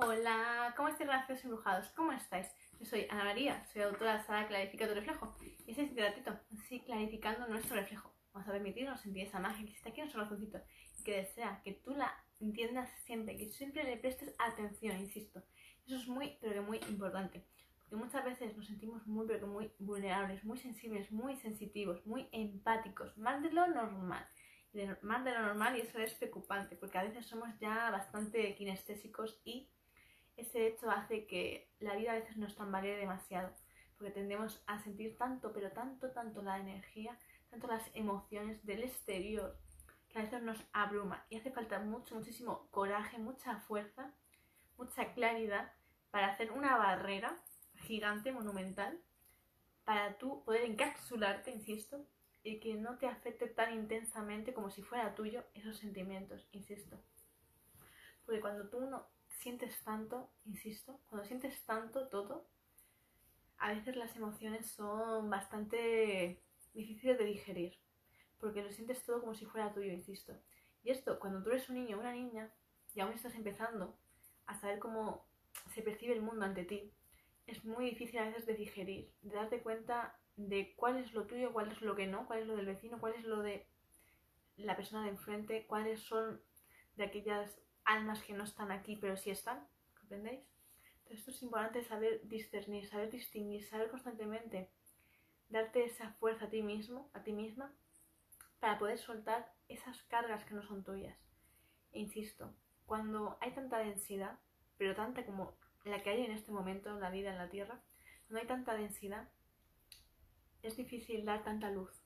Hola, ¿cómo estáis gracias embrujados? ¿Cómo estáis? Yo soy Ana María, soy autora de la saga Clarifica tu reflejo y este es ratito, así clarificando nuestro reflejo. Vamos a permitirnos sentir esa magia que existe aquí en nuestro corazoncito y que desea que tú la entiendas siempre, que siempre le prestes atención, insisto. Eso es muy, pero que muy importante. Porque muchas veces nos sentimos muy, pero que muy vulnerables, muy sensibles, muy sensitivos, muy empáticos, más de lo normal. Y más de lo normal y eso es preocupante, porque a veces somos ya bastante kinestésicos y ese hecho hace que la vida a veces nos tambalee demasiado, porque tendemos a sentir tanto, pero tanto, tanto la energía, tanto las emociones del exterior, que a veces nos abruma y hace falta mucho, muchísimo coraje, mucha fuerza, mucha claridad para hacer una barrera gigante, monumental, para tú poder encapsularte, insisto, y que no te afecte tan intensamente como si fuera tuyo esos sentimientos, insisto. Porque cuando tú no sientes tanto, insisto, cuando sientes tanto todo, a veces las emociones son bastante difíciles de digerir, porque lo sientes todo como si fuera tuyo, insisto. Y esto, cuando tú eres un niño o una niña y aún estás empezando a saber cómo se percibe el mundo ante ti, es muy difícil a veces de digerir, de darte cuenta de cuál es lo tuyo, cuál es lo que no, cuál es lo del vecino, cuál es lo de la persona de enfrente, cuáles son de aquellas almas que no están aquí, pero sí están, ¿comprendéis? Entonces esto es importante saber discernir, saber distinguir, saber constantemente darte esa fuerza a ti mismo, a ti misma, para poder soltar esas cargas que no son tuyas. E insisto, cuando hay tanta densidad, pero tanta como la que hay en este momento en la vida en la Tierra, cuando hay tanta densidad, es difícil dar tanta luz,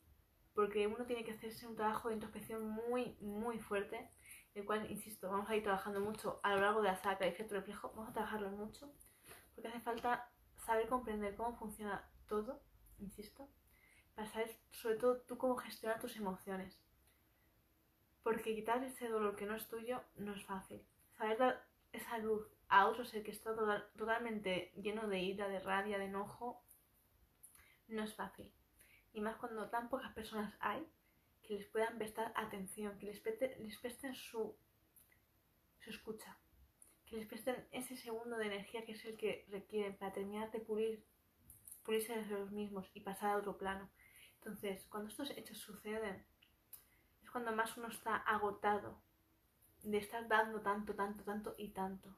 porque uno tiene que hacerse un trabajo de introspección muy, muy fuerte el cual, insisto, vamos a ir trabajando mucho a lo largo de la saga efecto reflejo, vamos a trabajarlo mucho, porque hace falta saber comprender cómo funciona todo, insisto, para saber sobre todo tú cómo gestionar tus emociones. Porque quitar ese dolor que no es tuyo no es fácil. Saber dar esa luz a otro ser que está totalmente lleno de ira, de rabia, de enojo, no es fácil. Y más cuando tan pocas personas hay que les puedan prestar atención, que les, presten su, su escucha, que les presten ese segundo de energía que es el que requieren para terminar de pulir, pulirse de los mismos y pasar a otro plano. Entonces, cuando estos hechos suceden, es cuando más uno está agotado de estar dando tanto, tanto, tanto y tanto.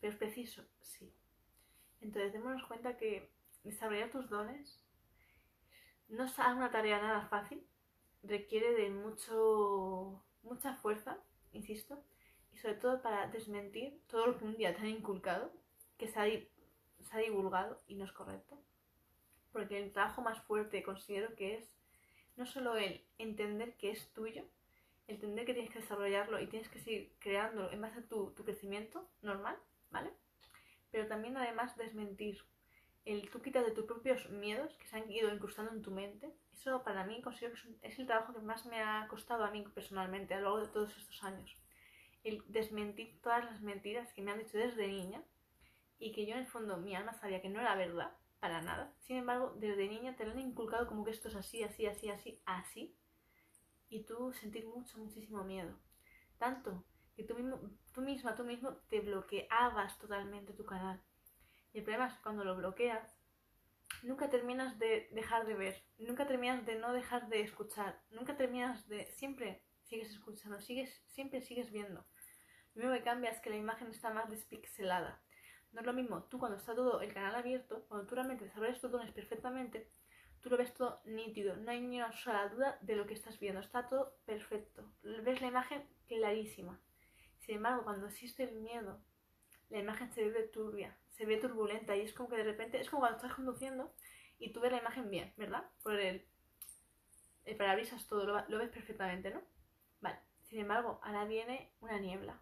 Pero es preciso, sí. Entonces, démonos cuenta que desarrollar tus dones no es una tarea nada fácil, requiere de mucho, mucha fuerza, insisto, y sobre todo para desmentir todo lo que un día te han inculcado, que se ha, se ha divulgado y no es correcto. Porque el trabajo más fuerte considero que es no solo el entender que es tuyo, entender que tienes que desarrollarlo y tienes que seguir creándolo en base a tu, tu crecimiento normal, ¿vale? Pero también además desmentir el tú quitas de tus propios miedos que se han ido incrustando en tu mente eso para mí considero que es, el trabajo que más me ha costado a mí personalmente a lo largo de todos estos años. El desmentir todas las mentiras que me han dicho desde niña y que yo en el fondo mi alma sabía que no era verdad para nada. Sin embargo, desde niña te lo han inculcado como que esto es así, así, así, así, así. Y tú sentir mucho, muchísimo miedo. Tanto que tú mismo, tú misma, tú mismo te bloqueabas totalmente tu canal. Y el problema es cuando lo bloqueas, nunca terminas de dejar de ver, nunca terminas de no dejar de escuchar, nunca terminas de... Siempre sigues escuchando, sigues, siempre sigues viendo. Lo único que cambia es que la imagen está más despixelada. No es lo mismo, tú cuando está todo el canal abierto, cuando tú realmente desarrollas tus dones perfectamente, tú lo ves todo nítido, no hay ni una sola duda de lo que estás viendo, está todo perfecto. Ves la imagen clarísima. Sin embargo, cuando existe el miedo, la imagen se ve turbia, se ve turbulenta y es como que de repente, es como cuando estás conduciendo y tú ves la imagen bien, ¿verdad? Por el, el parabrisas todo, lo, ves perfectamente, ¿no? Vale, sin embargo, ahora viene una niebla.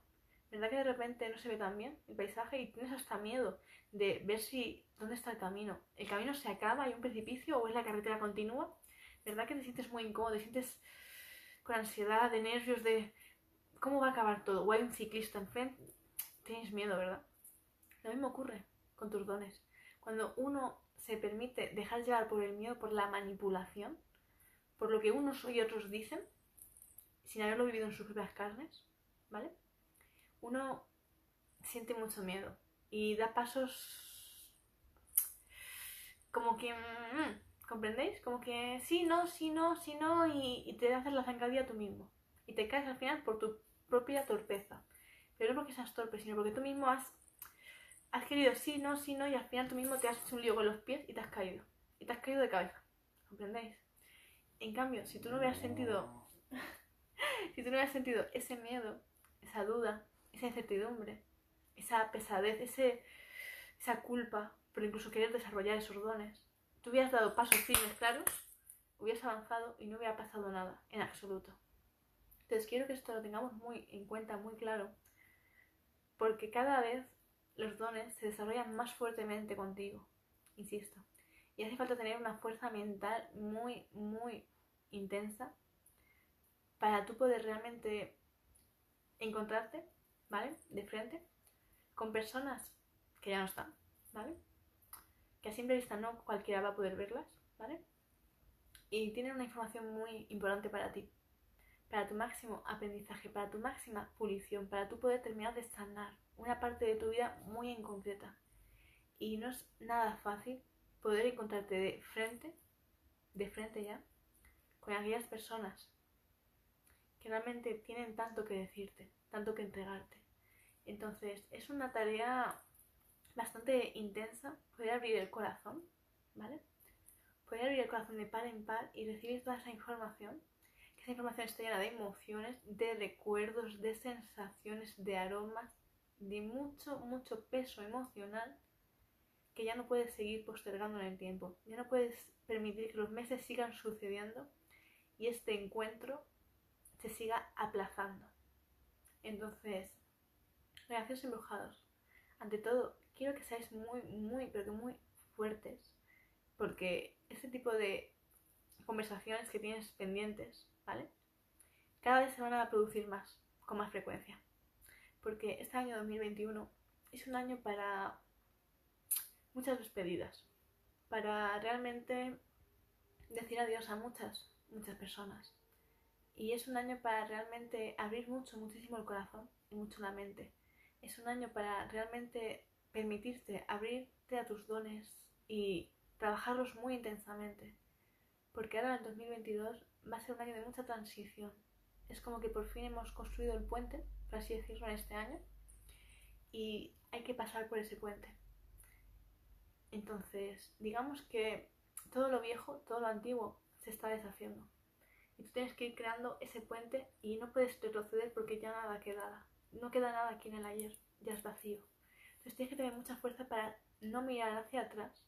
¿Verdad que de repente no se ve tan bien el paisaje y tienes hasta miedo de ver si dónde está el camino? ¿El camino se acaba, hay un precipicio o es la carretera continua? ¿Verdad que te sientes muy incómodo, te sientes con ansiedad, de nervios, de cómo va a acabar todo? ¿O hay un ciclista enfrente? Tienes miedo, ¿verdad? Lo mismo ocurre con tus dones. Cuando uno se permite dejar llevar por el miedo, por la manipulación, por lo que unos y otros dicen, sin haberlo vivido en sus propias carnes, ¿vale? Uno siente mucho miedo y da pasos como que... mm, ¿Comprendéis? Como que sí, no, sí, no, sí, no y, y te haces la zancadilla tú mismo. Y te caes al final por tu propia torpeza. Pero no porque seas torpe, sino porque tú mismo has, has querido sí, no, sí, no y al final tú mismo te has hecho un lío con los pies y te has caído. Y te has caído de cabeza. ¿Comprendéis? En cambio, si tú no hubieras sentido... si tú no hubieras sentido ese miedo, esa duda, esa incertidumbre, esa pesadez, ese, esa culpa por incluso querer desarrollar esos dones, tú hubieras dado pasos firmes, claros, hubieras avanzado y no hubiera pasado nada, en absoluto. Entonces quiero que esto lo tengamos muy en cuenta, muy claro, porque cada vez los dones se desarrollan más fuertemente contigo, insisto. Y hace falta tener una fuerza mental muy, muy intensa para tú poder realmente encontrarte, ¿vale? De frente, con personas que ya no están, ¿vale? Que a simple vista no cualquiera va a poder verlas, ¿vale? Y tienen una información muy importante para ti, para tu máximo aprendizaje, para tu máxima pulición, para tú poder terminar de sanar una parte de tu vida muy en concreta. Y no es nada fácil poder encontrarte de frente, de frente ya, con aquellas personas que realmente tienen tanto que decirte, tanto que entregarte. Entonces, es una tarea bastante intensa poder abrir el corazón, ¿vale? Poder abrir el corazón de par en par y recibir toda esa información, esa información esté llena de emociones, de recuerdos, de sensaciones, de aromas, de mucho, mucho peso emocional que ya no puedes seguir postergando en el tiempo. Ya no puedes permitir que los meses sigan sucediendo y este encuentro se siga aplazando. Entonces, relaciones embrujados. Ante todo, quiero que seáis muy, muy, pero que muy fuertes, porque este tipo de conversaciones que tienes pendientes, ¿vale? Cada vez se van a producir más, con más frecuencia. Porque este año 2021 es un año para muchas despedidas, para realmente decir adiós a muchas, muchas personas. Y es un año para realmente abrir mucho, muchísimo el corazón y mucho la mente. Es un año para realmente permitirte abrirte a tus dones y trabajarlos muy intensamente. Porque ahora en 2022 va a ser un año de mucha transición. Es como que por fin hemos construido el puente, por así decirlo, en este año. Y hay que pasar por ese puente. Entonces, digamos que todo lo viejo, todo lo antiguo se está deshaciendo. Y tú tienes que ir creando ese puente y no puedes retroceder porque ya nada queda. No queda nada aquí en el ayer, ya es vacío. Entonces tienes que tener mucha fuerza para no mirar hacia atrás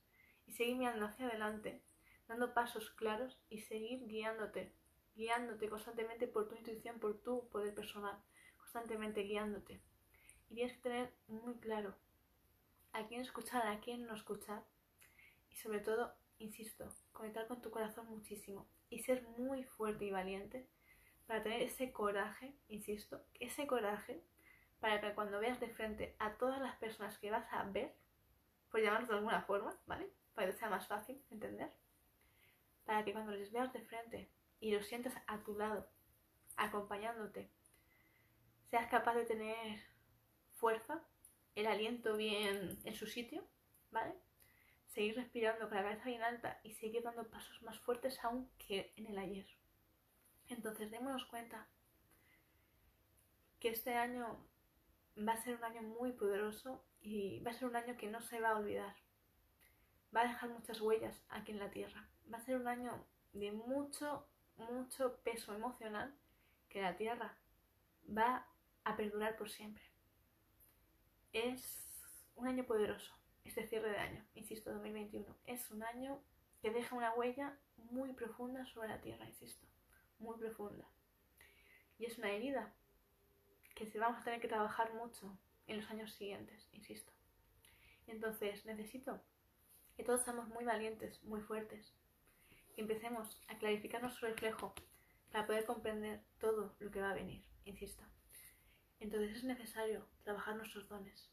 y seguir mirando hacia adelante, dando pasos claros y seguir guiándote, guiándote constantemente por tu intuición, por tu poder personal, constantemente guiándote. Y tienes que tener muy claro a quién escuchar, a quién no escuchar. Y sobre todo, insisto, conectar con tu corazón muchísimo y ser muy fuerte y valiente para tener ese coraje, insisto, ese coraje para que cuando veas de frente a todas las personas que vas a ver, por llamarlos de alguna forma, ¿vale? Para que sea más fácil entender, para que cuando les veas de frente y los sientas a tu lado, acompañándote, seas capaz de tener fuerza, el aliento bien en su sitio, ¿vale? seguir respirando con la cabeza bien alta y seguir dando pasos más fuertes aún que en el ayer. Entonces démonos cuenta que este año va a ser un año muy poderoso y va a ser un año que no se va a olvidar. Va a dejar muchas huellas aquí en la Tierra. Va a ser un año de mucho, mucho peso emocional que la Tierra va a perdurar por siempre. Es un año poderoso este cierre de año, insisto, 2021. Es un año que deja una huella muy profunda sobre la Tierra, insisto, muy profunda. Y es una herida que se vamos a tener que trabajar mucho en los años siguientes, insisto. Entonces, necesito que todos seamos muy valientes, muy fuertes, que empecemos a clarificar nuestro reflejo para poder comprender todo lo que va a venir, insisto. Entonces es necesario trabajar nuestros dones,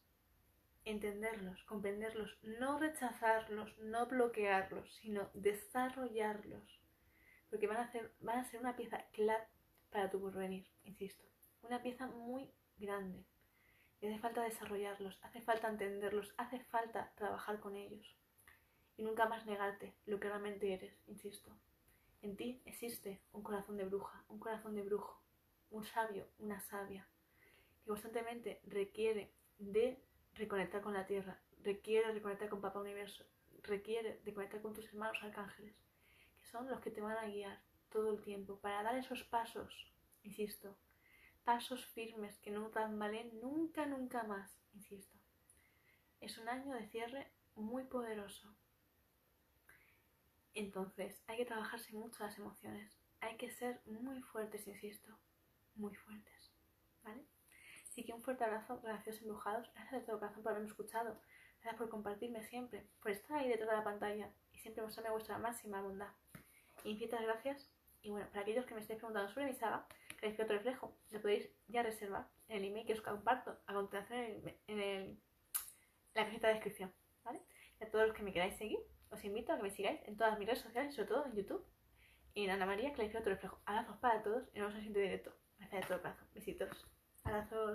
entenderlos, comprenderlos, no rechazarlos, no bloquearlos, sino desarrollarlos, porque van a, hacer, van a ser una pieza clave para tu porvenir, insisto, una pieza muy grande, Y hace falta desarrollarlos, hace falta entenderlos, hace falta trabajar con ellos. Y nunca más negarte lo que realmente eres, insisto. En ti existe un corazón de bruja, un corazón de brujo, un sabio, una sabia, que constantemente requiere de reconectar con la tierra, requiere reconectar con Papá Universo, requiere de conectar con tus hermanos arcángeles, que son los que te van a guiar todo el tiempo para dar esos pasos, insisto, pasos firmes que no tambalen nunca, nunca más, insisto. Es un año de cierre muy poderoso. Entonces, hay que trabajarse mucho las emociones. Hay que ser muy fuertes, insisto. Muy fuertes. ¿Vale? Así que un fuerte abrazo, gracias embrujados. Gracias de todo corazón por haberme escuchado. Gracias por compartirme siempre, por estar ahí detrás de la pantalla y siempre mostrarme vuestra máxima bondad. Infinitas gracias. Y bueno, para aquellos que me estéis preguntando sobre mi saga, que otro reflejo, lo podéis ya reservar en el email que os comparto a continuación en, el, la cajita de descripción. ¿vale? Y a todos los que me queráis seguir, os invito a que me sigáis en todas mis redes sociales, sobre todo en YouTube. En Ana María, que le otro reflejo. Abrazos para todos y nos vemos en el siguiente directo. Gracias de todo corazón. Besitos. Abrazos.